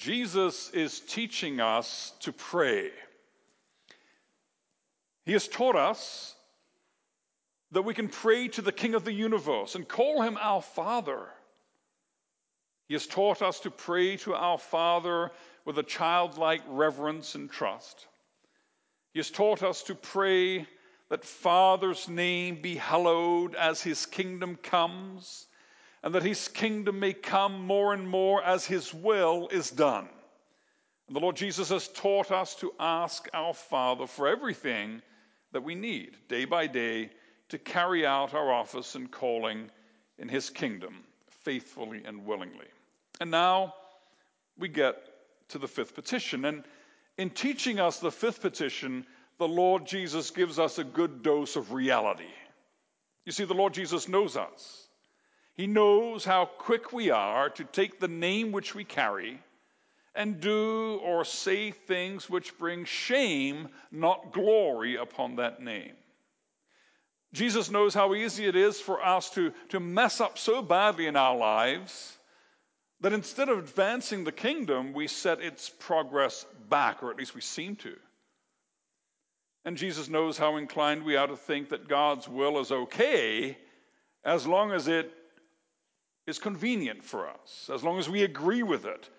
Jesus is teaching us to pray. He has taught us that we can pray to the King of the universe and call him our Father. He has taught us to pray to our Father with a childlike reverence and trust. He has taught us to pray that Father's name be hallowed as his kingdom comes, and that his kingdom may come more and more as his will is done. And the Lord Jesus has taught us to ask our Father for everything that we need day by day to carry out our office and calling in his kingdom faithfully and willingly. And now we get to the fifth petition. And in teaching us the fifth petition, the Lord Jesus gives us a good dose of reality. You see, the Lord Jesus knows us. He knows how quick we are to take the name which we carry and do or say things which bring shame, not glory, upon that name. Jesus knows how easy it is for us to, to mess up so badly in our lives that instead of advancing the kingdom, we set its progress back, or at least we seem to. And Jesus knows how inclined we are to think that God's will is okay as long as it is convenient for us, as long as we agree with it,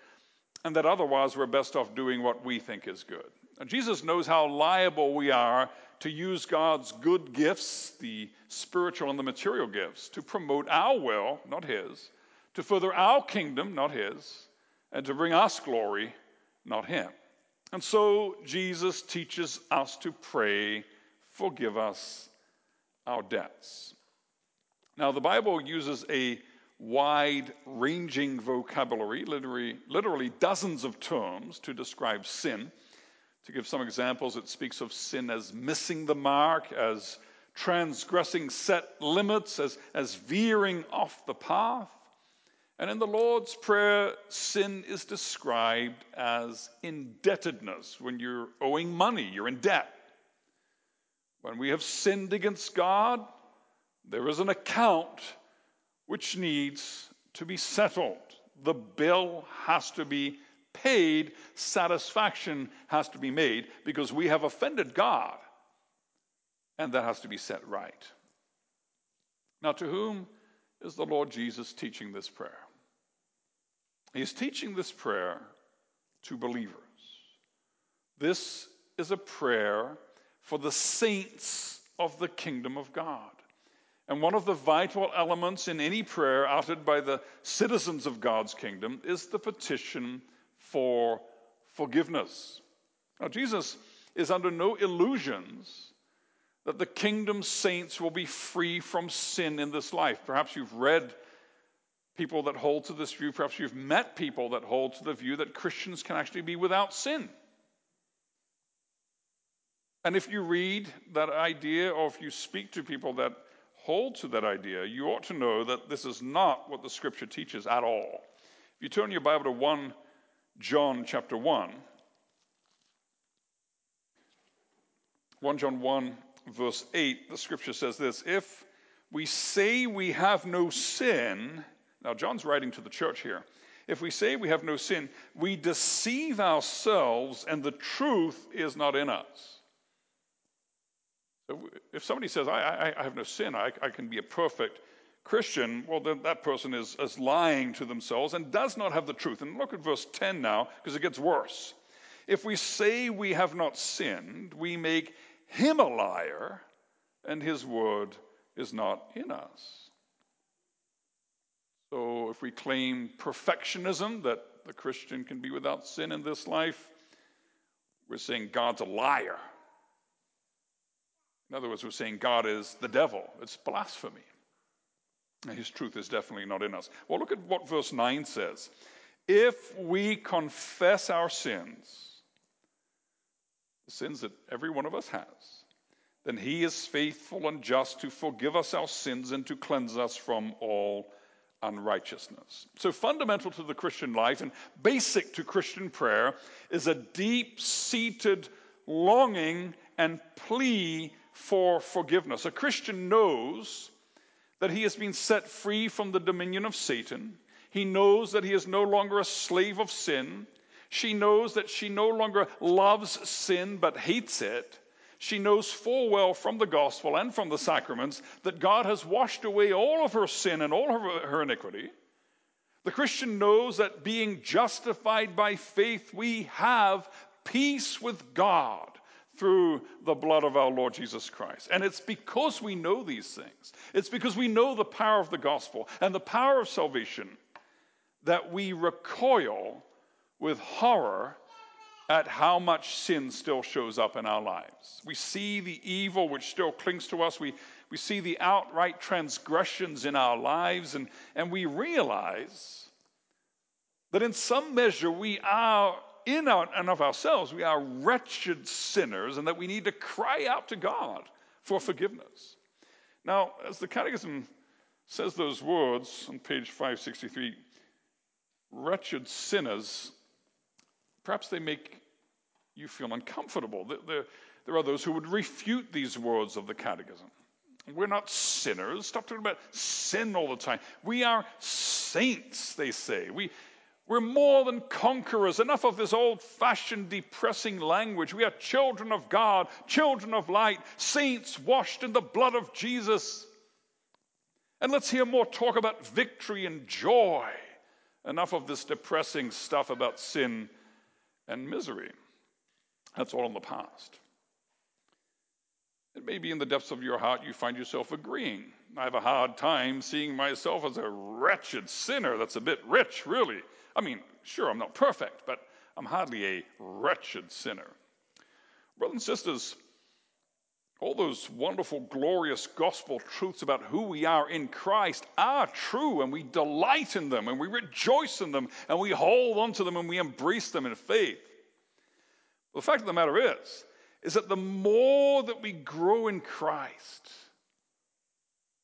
and that otherwise we're best off doing what we think is good. And Jesus knows how liable we are to use God's good gifts, the spiritual and the material gifts, to promote our will, not His, to further our kingdom, not His, and to bring us glory, not Him. And so Jesus teaches us to pray, forgive us our debts. Now, the Bible uses a wide ranging vocabulary, literally, literally dozens of terms to describe sin. To give some examples, it speaks of sin as missing the mark, as transgressing set limits, as, as veering off the path. And in the Lord's Prayer, sin is described as indebtedness. When you're owing money, you're in debt. When we have sinned against God, there is an account which needs to be settled. The bill has to be paid, satisfaction has to be made because we have offended God, and that has to be set right. Now, to whom is the Lord Jesus teaching this prayer? He's teaching this prayer to believers. This is a prayer for the saints of the kingdom of God. And one of the vital elements in any prayer uttered by the citizens of God's kingdom is the petition for forgiveness. Now, Jesus is under no illusions that the kingdom saints will be free from sin in this life. Perhaps you've read people that hold to this view, perhaps you've met people that hold to the view that Christians can actually be without sin. And if you read that idea, or if you speak to people that hold to that idea, you ought to know that this is not what the scripture teaches at all. If you turn your Bible to 1 John chapter 1, 1 John 1, verse 8, the scripture says this If we say we have no sin, now John's writing to the church here. If we say we have no sin, we deceive ourselves and the truth is not in us. If somebody says, I, I, I have no sin, I, I, can be a perfect Christian, well, then that person is, is lying to themselves and does not have the truth. And look at verse 10 now, because it gets worse. If we say we have not sinned, we make him a liar, and his word is not in us. So if we claim perfectionism, that the Christian can be without sin in this life, we're saying God's a liar. In other words, we're saying God is the devil. It's blasphemy. His truth is definitely not in us. Well, look at what verse 9 says. If we confess our sins, the sins that every one of us has, then he is faithful and just to forgive us our sins and to cleanse us from all unrighteousness. So, fundamental to the Christian life and basic to Christian prayer is a deep seated longing and plea for forgiveness. A Christian knows that he has been set free from the dominion of Satan. He knows that he is no longer a slave of sin. She knows that she no longer loves sin but hates it. She knows full well from the gospel and from the sacraments that God has washed away all of her sin and all of her iniquity. The Christian knows that being justified by faith, we have peace with God through the blood of our Lord Jesus Christ. And it's because we know these things, it's because we know the power of the gospel and the power of salvation that we recoil with horror at how much sin still shows up in our lives. We see the evil which still clings to us. We, we see the outright transgressions in our lives, and, and we realize that in some measure we are, in and of ourselves, we are wretched sinners, and that we need to cry out to God for forgiveness. Now, as the Catechism says those words on page 563, wretched sinners Perhaps they make you feel uncomfortable. There, there are those who would refute these words of the Catechism. We're not sinners. Stop talking about sin all the time. We are saints, they say. We, we're more than conquerors. Enough of this old fashioned, depressing language. We are children of God, children of light, saints washed in the blood of Jesus. And let's hear more talk about victory and joy. Enough of this depressing stuff about sin and misery. That's all in the past. It may be in the depths of your heart you find yourself agreeing. I have a hard time seeing myself as a wretched sinner that's a bit rich, really. I mean, sure, I'm not perfect, but I'm hardly a wretched sinner. Brothers and sisters, all those wonderful, glorious gospel truths about who we are in Christ are true, and we delight in them, and we rejoice in them, and we hold on to them, and we embrace them in faith. The fact of the matter is, is that the more that we grow in Christ,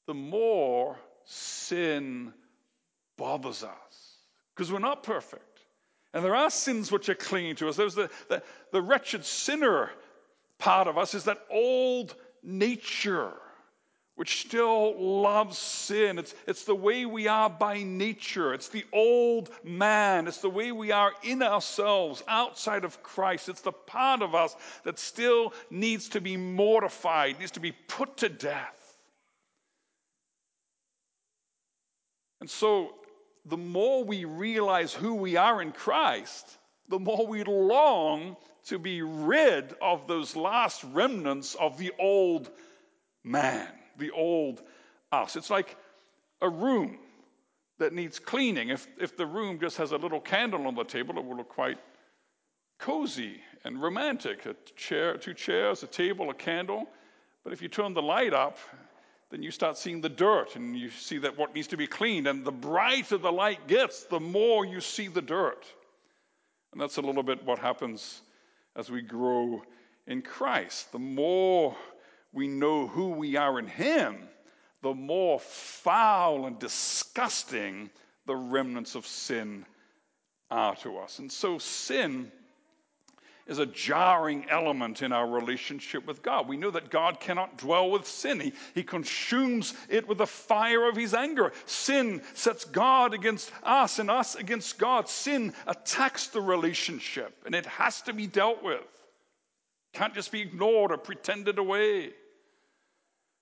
the more sin bothers us because we're not perfect. And there are sins which are clinging to us. There's the, the, the wretched sinner part of us is that old nature which still loves sin. It's, it's the way we are by nature. It's the old man. It's the way we are in ourselves outside of Christ. It's the part of us that still needs to be mortified, needs to be put to death. And so, the more we realize who we are in Christ, the more we long to be rid of those last remnants of the old man, the old us. It's like a room that needs cleaning. If, if the room just has a little candle on the table, it will look quite cozy and romantic. A chair, two chairs, a table, a candle. But if you turn the light up, then you start seeing the dirt and you see that what needs to be cleaned. And the brighter the light gets, the more you see the dirt. And that's a little bit what happens as we grow in Christ. The more we know who we are in Him, the more foul and disgusting the remnants of sin are to us. And so, sin is a jarring element in our relationship with God. We know that God cannot dwell with sin, He, he consumes it with the fire of His anger. Sin sets God against us and us against God. Sin attacks the relationship, and it has to be dealt with. Can't just be ignored or pretended away.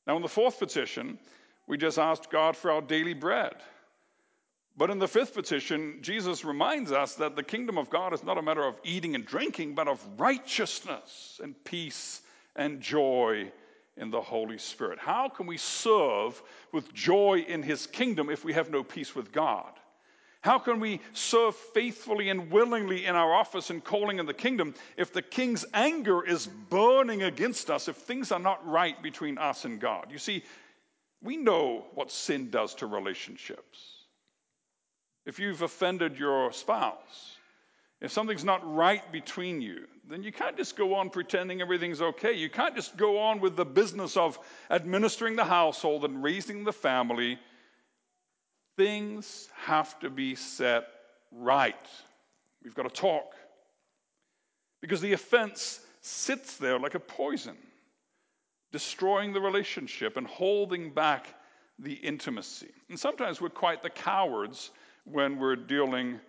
Now, in the fourth petition, we just asked God for our daily bread. But in the fifth petition, Jesus reminds us that the kingdom of God is not a matter of eating and drinking, but of righteousness and peace and joy in the Holy Spirit. How can we serve with joy in His kingdom if we have no peace with God? How can we serve faithfully and willingly in our office and calling in the kingdom if the king's anger is burning against us, if things are not right between us and God? You see, we know what sin does to relationships. If you've offended your spouse, if something's not right between you, then you can't just go on pretending everything's okay. You can't just go on with the business of administering the household and raising the family. Things have to be set right. We've got to talk. Because the offense sits there like a poison, destroying the relationship and holding back the intimacy. And sometimes we're quite the cowards when we're dealing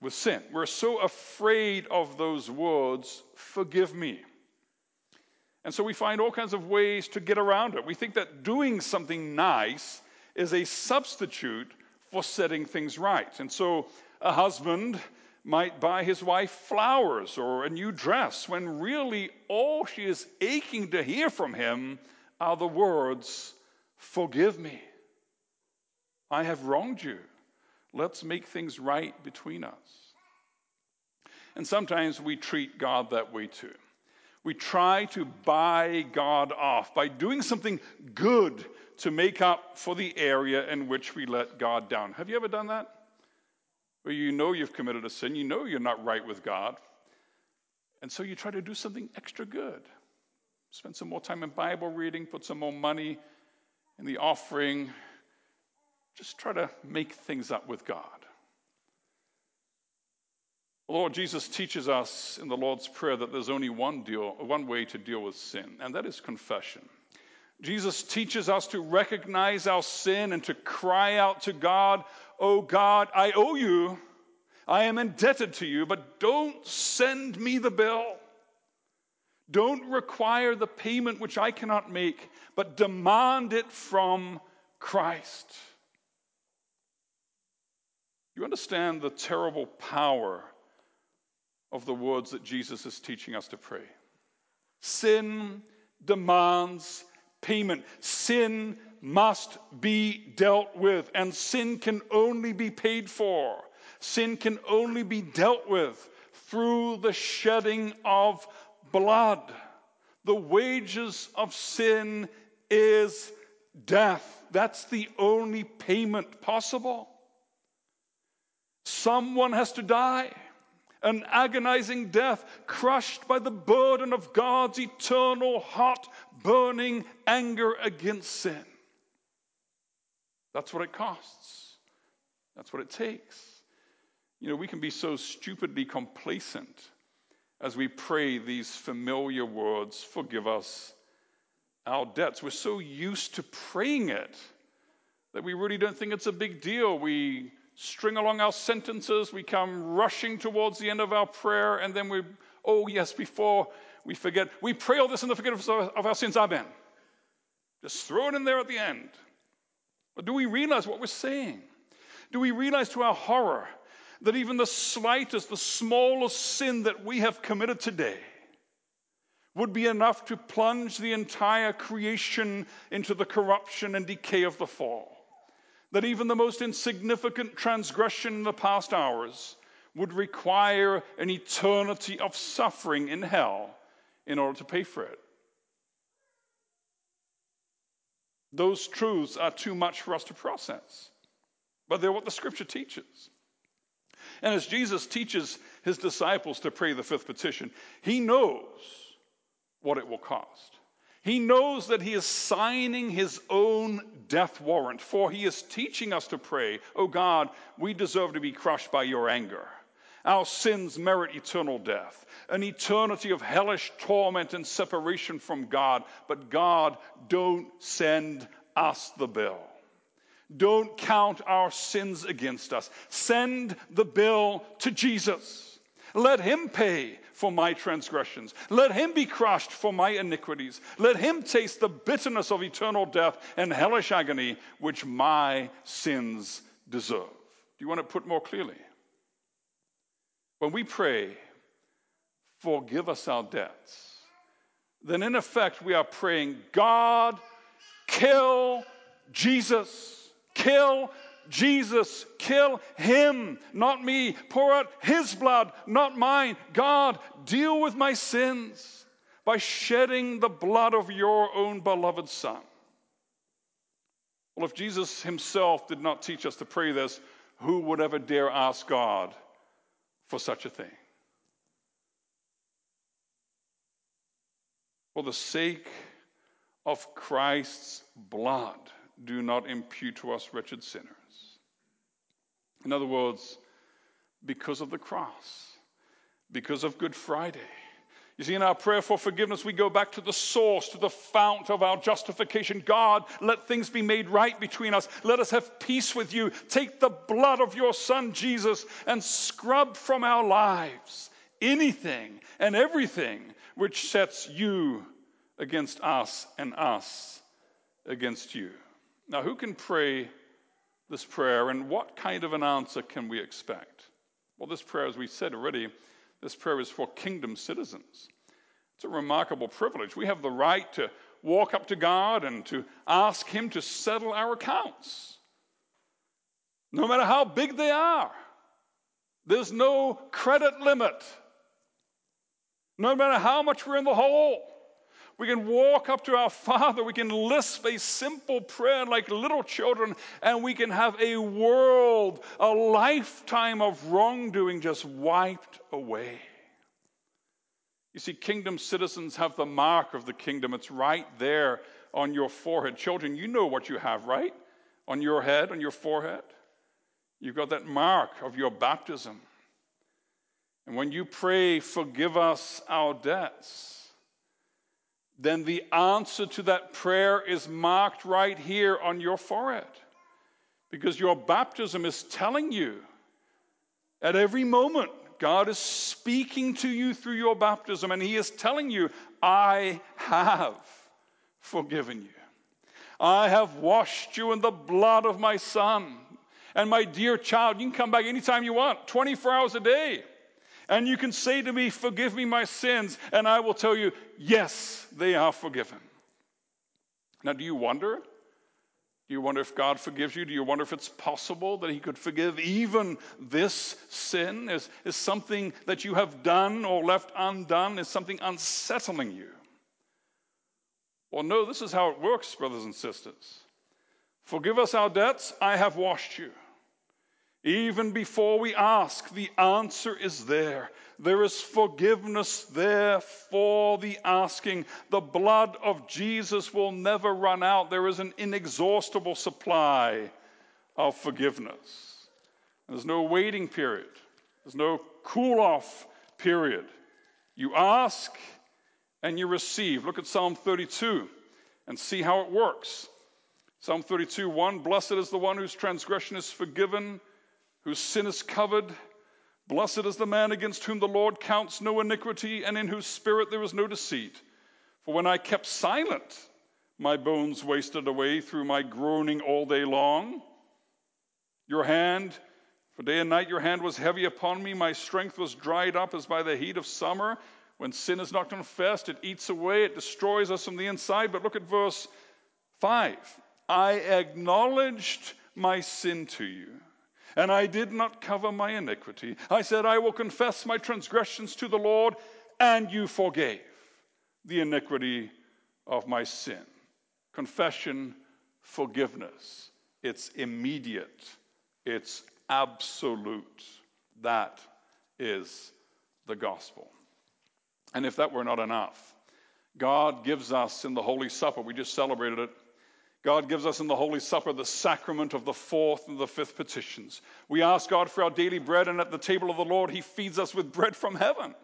with sin. We're so afraid of those words, forgive me. And so we find all kinds of ways to get around it. We think that doing something nice is a substitute for setting things right. And so a husband might buy his wife flowers or a new dress when really all she is aching to hear from him are the words, Forgive me. I have wronged you. Let's make things right between us. And sometimes we treat God that way too. We try to buy God off by doing something good to make up for the area in which we let God down. Have you ever done that? Where you know you've committed a sin, you know you're not right with God, and so you try to do something extra good. Spend some more time in Bible reading, put some more money in the offering, just try to make things up with God. The Lord Jesus teaches us in the Lord's Prayer that there's only one deal, one way to deal with sin, and that is confession. Jesus teaches us to recognize our sin and to cry out to God, Oh God, I owe you. I am indebted to you, but don't send me the bill. Don't require the payment which I cannot make, but demand it from Christ. You understand the terrible power of the words that Jesus is teaching us to pray. Sin demands payment. Sin must be dealt with, and sin can only be paid for. Sin can only be dealt with through the shedding of blood. The wages of sin is death. That's the only payment possible. Someone has to die. An agonizing death, crushed by the burden of God's eternal, hot, burning anger against sin. That's what it costs. That's what it takes. You know, we can be so stupidly complacent as we pray these familiar words forgive us our debts. We're so used to praying it that we really don't think it's a big deal. We string along our sentences, we come rushing towards the end of our prayer, and then we, oh, yes, before we forget, we pray all this in the forgiveness of our sins, amen. Just throw it in there at the end. But do we realize what we're saying? Do we realize to our horror that even the slightest, the smallest sin that we have committed today would be enough to plunge the entire creation into the corruption and decay of the fall? That even the most insignificant transgression in the past hours would require an eternity of suffering in hell in order to pay for it. Those truths are too much for us to process, but they're what the scripture teaches. And as Jesus teaches his disciples to pray the fifth petition, he knows what it will cost. He knows that he is signing his own death warrant, for he is teaching us to pray, Oh God, we deserve to be crushed by your anger. Our sins merit eternal death, an eternity of hellish torment and separation from God. But God, don't send us the bill. Don't count our sins against us. Send the bill to Jesus. Let him pay for my transgressions. Let him be crushed for my iniquities. Let him taste the bitterness of eternal death and hellish agony which my sins deserve. Do you want to put more clearly? When we pray, forgive us our debts, then in effect we are praying, God, kill Jesus. Kill Jesus, kill him, not me. Pour out his blood, not mine. God, deal with my sins by shedding the blood of your own beloved Son. Well, if Jesus himself did not teach us to pray this, who would ever dare ask God for such a thing? For the sake of Christ's blood, do not impute to us wretched sinners. In other words, because of the cross, because of Good Friday, You see, in our prayer for forgiveness, we go back to the source, to the fount of our justification. God, let things be made right between us. Let us have peace with you. Take the blood of your Son, Jesus, and scrub from our lives anything and everything which sets you against us and us against you. Now, who can pray this prayer, and what kind of an answer can we expect? Well, this prayer, as we said already, this prayer is for kingdom citizens. It's a remarkable privilege. We have the right to walk up to God and to ask Him to settle our accounts, no matter how big they are. There's no credit limit, no matter how much we're in the hole. We can walk up to our Father. We can lisp a simple prayer like little children, and we can have a world, a lifetime of wrongdoing just wiped away. You see, kingdom citizens have the mark of the kingdom. It's right there on your forehead. Children, you know what you have, right? On your head, on your forehead. You've got that mark of your baptism. And when you pray, forgive us our debts then the answer to that prayer is marked right here on your forehead. Because your baptism is telling you at every moment, God is speaking to you through your baptism, and He is telling you, I have forgiven you. I have washed you in the blood of my Son. And my dear child, you can come back anytime you want, 24 hours a day. And you can say to me, Forgive me my sins, and I will tell you, Yes, they are forgiven. Now, do you wonder? Do you wonder if God forgives you? Do you wonder if it's possible that He could forgive even this sin? Is, is something that you have done or left undone? Is something unsettling you? Well, no, this is how it works, brothers and sisters. Forgive us our debts, I have washed you. Even before we ask, the answer is there. There is forgiveness there for the asking. The blood of Jesus will never run out. There is an inexhaustible supply of forgiveness. There's no waiting period, there's no cool off period. You ask and you receive. Look at Psalm 32 and see how it works. Psalm 32 1 Blessed is the one whose transgression is forgiven whose sin is covered. Blessed is the man against whom the Lord counts no iniquity, and in whose spirit there is no deceit. For when I kept silent, my bones wasted away through my groaning all day long. Your hand, for day and night your hand was heavy upon me. My strength was dried up as by the heat of summer. When sin is not confessed, it eats away, it destroys us from the inside. But look at verse 5. I acknowledged my sin to you and I did not cover my iniquity. I said, I will confess my transgressions to the Lord, and you forgave the iniquity of my sin. Confession, forgiveness. It's immediate, it's absolute. That is the gospel. And if that were not enough, God gives us in the Holy Supper, we just celebrated it God gives us in the Holy Supper the sacrament of the fourth and the fifth petitions. We ask God for our daily bread, and at the table of the Lord, He feeds us with bread from heaven.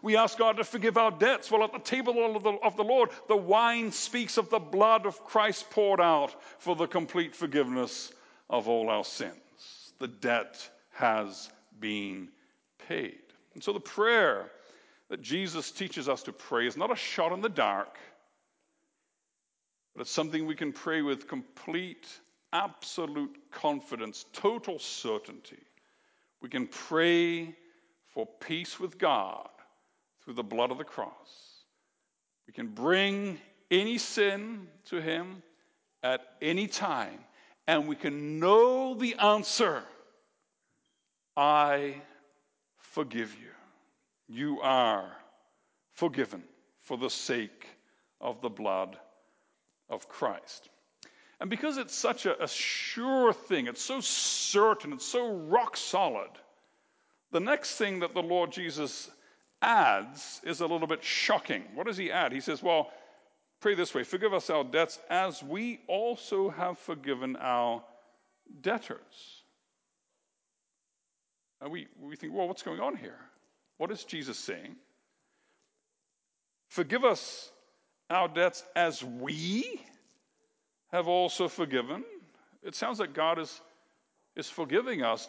We ask God to forgive our debts. Well, at the table of the, of the Lord, the wine speaks of the blood of Christ poured out for the complete forgiveness of all our sins. The debt has been paid. And so the prayer that Jesus teaches us to pray is not a shot in the dark. But it's something we can pray with complete, absolute confidence, total certainty. We can pray for peace with God through the blood of the cross. We can bring any sin to Him at any time, and we can know the answer I forgive you. You are forgiven for the sake of the blood of Christ. And because it's such a, a sure thing, it's so certain, it's so rock solid, the next thing that the Lord Jesus adds is a little bit shocking. What does he add? He says, Well, pray this way forgive us our debts as we also have forgiven our debtors. And we, we think, Well, what's going on here? What is Jesus saying? Forgive us our debts as we have also forgiven. It sounds like God is, is forgiving us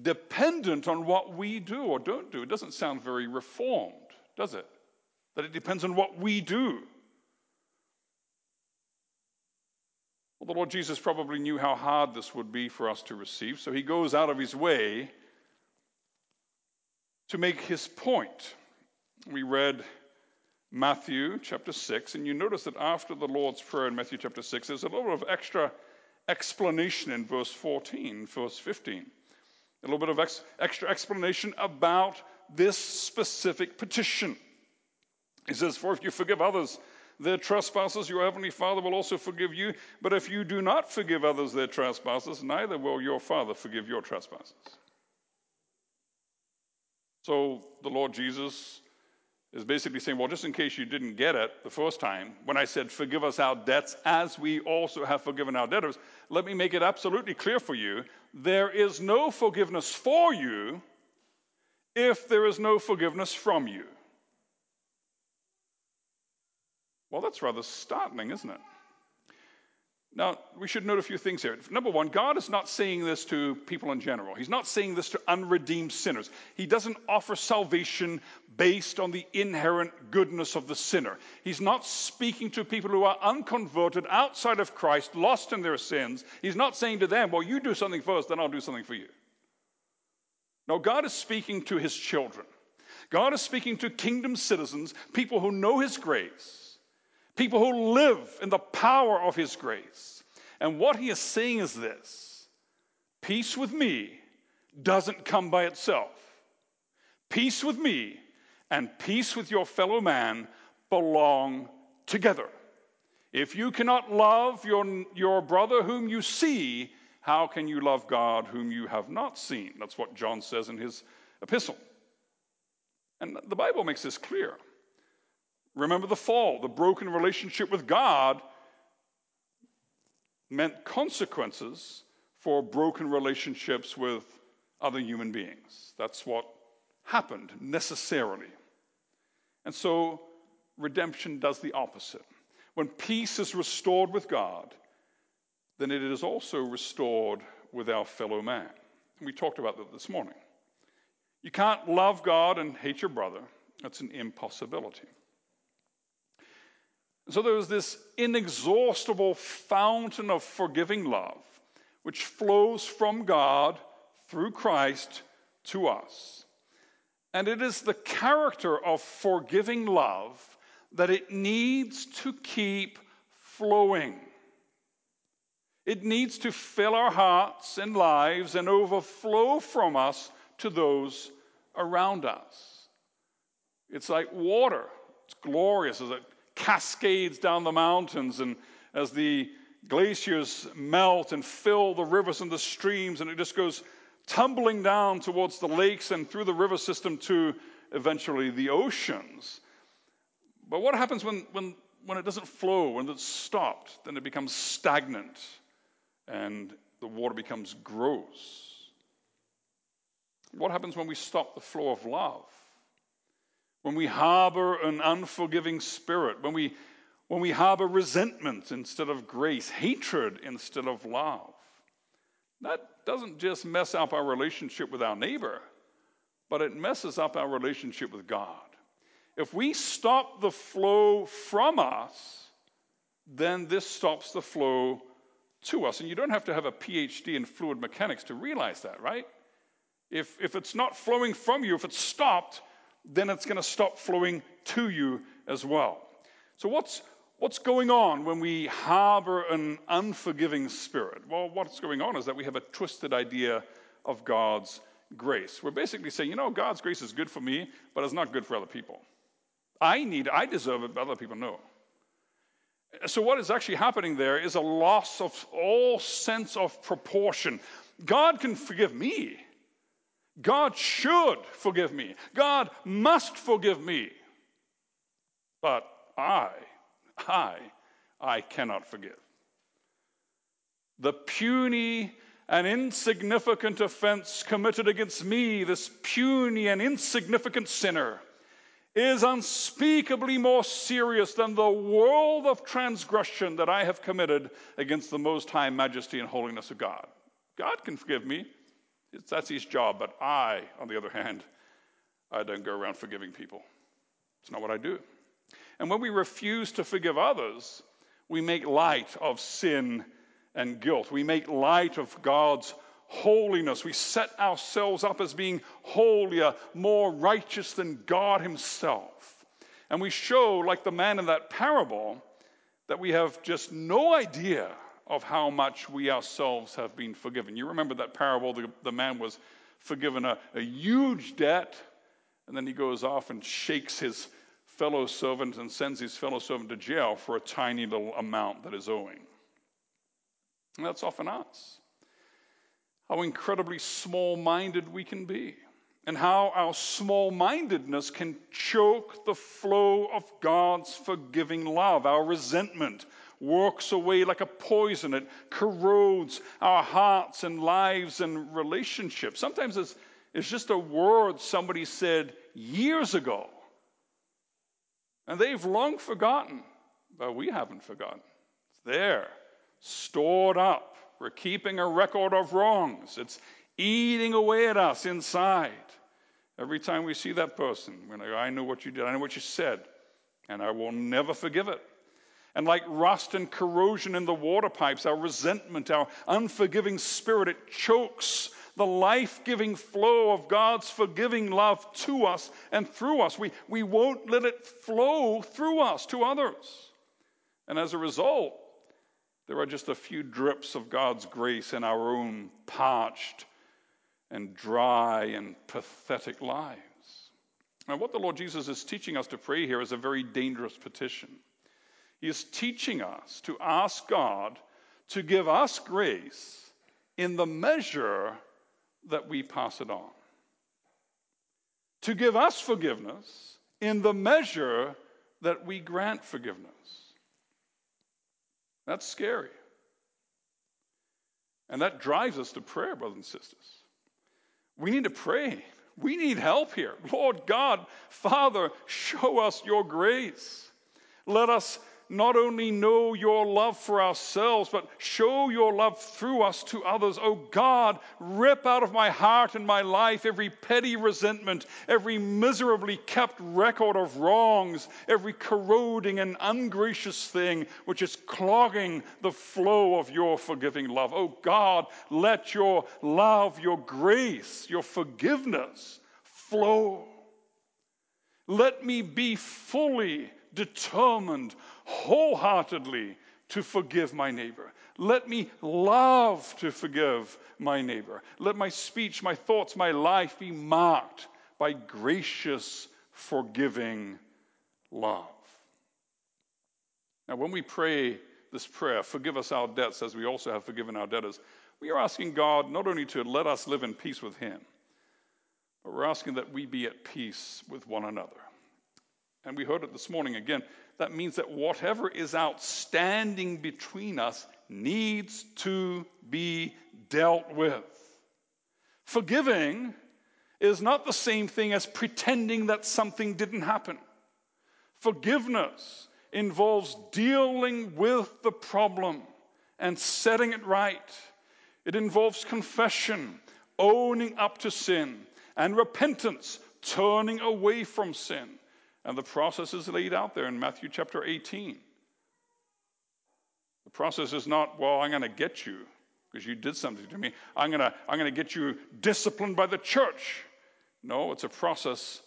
dependent on what we do or don't do. It doesn't sound very reformed, does it? That it depends on what we do. Well, the Lord Jesus probably knew how hard this would be for us to receive, so he goes out of his way to make his point. We read Matthew chapter 6, and you notice that after the Lord's Prayer in Matthew chapter 6, there's a little bit of extra explanation in verse 14, verse 15. A little bit of ex- extra explanation about this specific petition. He says, For if you forgive others their trespasses, your heavenly Father will also forgive you. But if you do not forgive others their trespasses, neither will your Father forgive your trespasses. So the Lord Jesus is basically saying, well, just in case you didn't get it the first time, when I said, forgive us our debts as we also have forgiven our debtors, let me make it absolutely clear for you there is no forgiveness for you if there is no forgiveness from you. Well, that's rather startling, isn't it? Now, we should note a few things here. Number one, God is not saying this to people in general. He's not saying this to unredeemed sinners. He doesn't offer salvation based on the inherent goodness of the sinner. He's not speaking to people who are unconverted, outside of Christ, lost in their sins. He's not saying to them, Well, you do something first, then I'll do something for you. No, God is speaking to his children. God is speaking to kingdom citizens, people who know his grace people who live in the power of His grace. And what He is saying is this peace with me doesn't come by itself. Peace with me and peace with your fellow man belong together. If you cannot love your, your brother whom you see, how can you love God whom you have not seen? That's what John says in his epistle. And the Bible makes this clear. Remember the fall, the broken relationship with God meant consequences for broken relationships with other human beings. That's what happened necessarily. And so redemption does the opposite. When peace is restored with God, then it is also restored with our fellow man. And we talked about that this morning. You can't love God and hate your brother, that's an impossibility. So there was this inexhaustible fountain of forgiving love, which flows from God through Christ to us. And it is the character of forgiving love that it needs to keep flowing. It needs to fill our hearts and lives and overflow from us to those around us. It's like water. It's glorious as it cascades down the mountains and as the glaciers melt and fill the rivers and the streams, and it just goes tumbling down towards the lakes and through the river system to eventually the oceans. But what happens when, when, when it doesn't flow, when it's stopped? Then it becomes stagnant and the water becomes gross. What happens when we stop the flow of love? When we harbor an unforgiving spirit, when we, when we harbor resentment instead of grace, hatred instead of love. That doesn't just mess up our relationship with our neighbor, but it messes up our relationship with God. If we stop the flow from us, then this stops the flow to us. And you don't have to have a PhD in fluid mechanics to realize that, right? If, if it's not flowing from you, if it's stopped, then it's going to stop flowing to you as well. So, what's, what's going on when we harbor an unforgiving spirit? Well, what's going on is that we have a twisted idea of God's grace. We're basically saying, you no, God's grace is good for me, but it's not good for other people. I need, I deserve it, but other people know. So, what is actually happening there is a loss of all sense of proportion. God can forgive me, God should forgive me. God must forgive me. But I, I, I cannot forgive. The puny and insignificant offense committed against me, this puny and insignificant sinner, is unspeakably more serious than the world of transgression that I have committed against the most high majesty and holiness of God. God can forgive me. That's his job. But I, on the other hand, I don't go around forgiving people. It's not what I do. And when we refuse to forgive others, we make light of sin and guilt. We make light of God's holiness. We set ourselves up as being holier, more righteous than God Himself. And we show, like the man in that parable, that we have just no idea of how much we ourselves have been forgiven. You remember that parable? The, the man was forgiven a, a huge debt, and then he goes off and shakes his fellow servant and sends his fellow servant to jail for a tiny little amount that is owing. And that's often us how incredibly small minded we can be, and how our small mindedness can choke the flow of God's forgiving love. Our resentment works away like a poison, it corrodes our hearts and lives and relationships. Sometimes it's, it's just a word somebody said years ago, and they've long forgotten, but we haven't forgotten. It's there, stored up we're keeping a record of wrongs. It's eating away at us inside. Every time we see that person, we know, I know what you did, I know what you said, and I will never forgive it. And like rust and corrosion in the water pipes, our resentment, our unforgiving spirit, it chokes the life giving flow of God's forgiving love to us and through us. We, we won't let it flow through us to others. And as a result, there are just a few drips of God's grace in our own parched and dry and pathetic lives. Now, what the Lord Jesus is teaching us to pray here is a very dangerous petition. He is teaching us to ask God to give us grace in the measure that we pass it on, to give us forgiveness in the measure that we grant forgiveness. That's scary. And that drives us to prayer, brothers and sisters. We need to pray. We need help here. Lord God, Father, show us your grace. Let us not only know your love for ourselves, but show your love through us to others. Oh God, rip out of my heart and my life every petty resentment, every miserably kept record of wrongs, every corroding and ungracious thing which is clogging the flow of your forgiving love. Oh God, let your love, your grace, your forgiveness flow. Let me be fully determined wholeheartedly to forgive my neighbor. Let me love to forgive my neighbor. Let my speech, my thoughts, my life be marked by gracious, forgiving love. Now, when we pray this prayer, forgive us our debts as we also have forgiven our debtors, we are asking God not only to let us live in peace with Him, but we're asking that we be at peace with one another. And we heard it this morning again. That means that whatever is outstanding between us needs to be dealt with. Forgiving is not the same thing as pretending that something didn't happen. Forgiveness involves dealing with the problem and setting it right. It involves confession, owning up to sin, and repentance, turning away from sin. And the process is laid out there in Matthew chapter 18. The process is not, well, I'm going to get you because you did something to me. I'm going to, I'm going to get you disciplined by the church. No, it's a process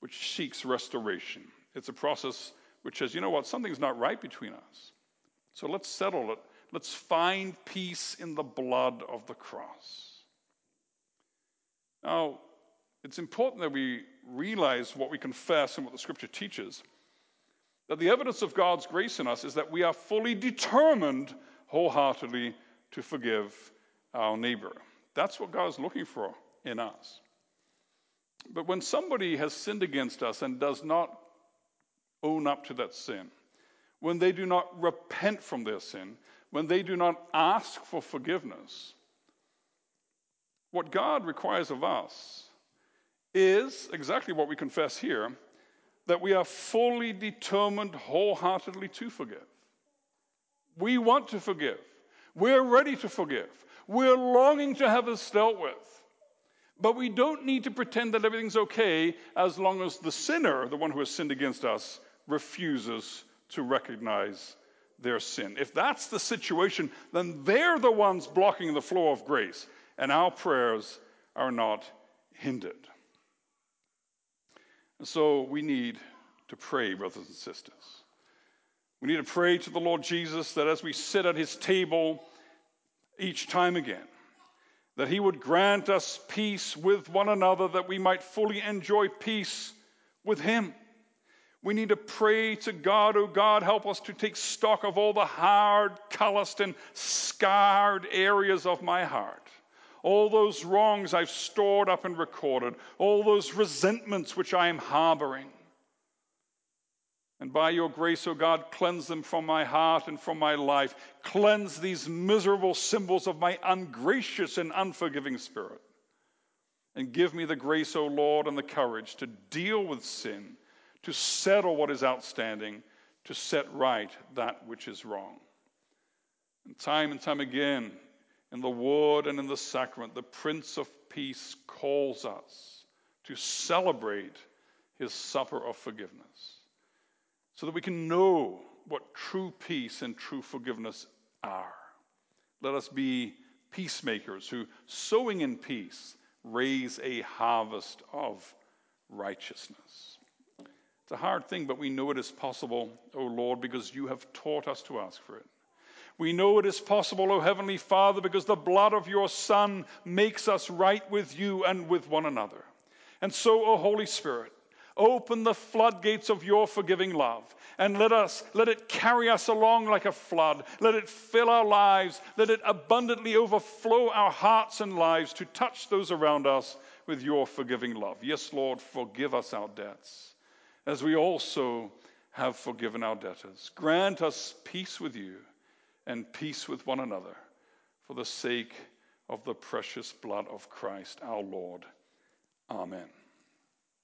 which seeks restoration. It's a process which says, you know what, something's not right between us. So let's settle it. Let's find peace in the blood of the cross. Now, it's important that we realize what we confess and what the scripture teaches. That the evidence of God's grace in us is that we are fully determined wholeheartedly to forgive our neighbor. That's what God is looking for in us. But when somebody has sinned against us and does not own up to that sin, when they do not repent from their sin, when they do not ask for forgiveness, what God requires of us is exactly what we confess here that we are fully determined wholeheartedly to forgive. We want to forgive. We're ready to forgive. We're longing to have this dealt with. But we don't need to pretend that everything's okay as long as the sinner, the one who has sinned against us, refuses to recognize their sin. If that's the situation, then they're the ones blocking the flow of grace, and our prayers are not hindered. And so we need to pray, brothers and sisters. We need to pray to the Lord Jesus that as we sit at his table each time again, that he would grant us peace with one another, that we might fully enjoy peace with him. We need to pray to God, oh God, help us to take stock of all the hard, calloused, and scarred areas of my heart. All those wrongs I've stored up and recorded, all those resentments which I am harboring. And by your grace, O oh God, cleanse them from my heart and from my life. Cleanse these miserable symbols of my ungracious and unforgiving spirit. And give me the grace, O oh Lord, and the courage to deal with sin, to settle what is outstanding, to set right that which is wrong. And time and time again, in the Word and in the sacrament, the Prince of Peace calls us to celebrate his supper of forgiveness so that we can know what true peace and true forgiveness are. Let us be peacemakers who, sowing in peace, raise a harvest of righteousness. It's a hard thing, but we know it is possible, O Lord, because you have taught us to ask for it. We know it is possible, O Heavenly Father, because the blood of your Son makes us right with you and with one another. And so, O Holy Spirit, Open the floodgates of your forgiving love and let us let it carry us along like a flood. Let it fill our lives. Let it abundantly overflow our hearts and lives to touch those around us with your forgiving love. Yes, Lord, forgive us our debts as we also have forgiven our debtors. Grant us peace with you and peace with one another for the sake of the precious blood of Christ our Lord. Amen.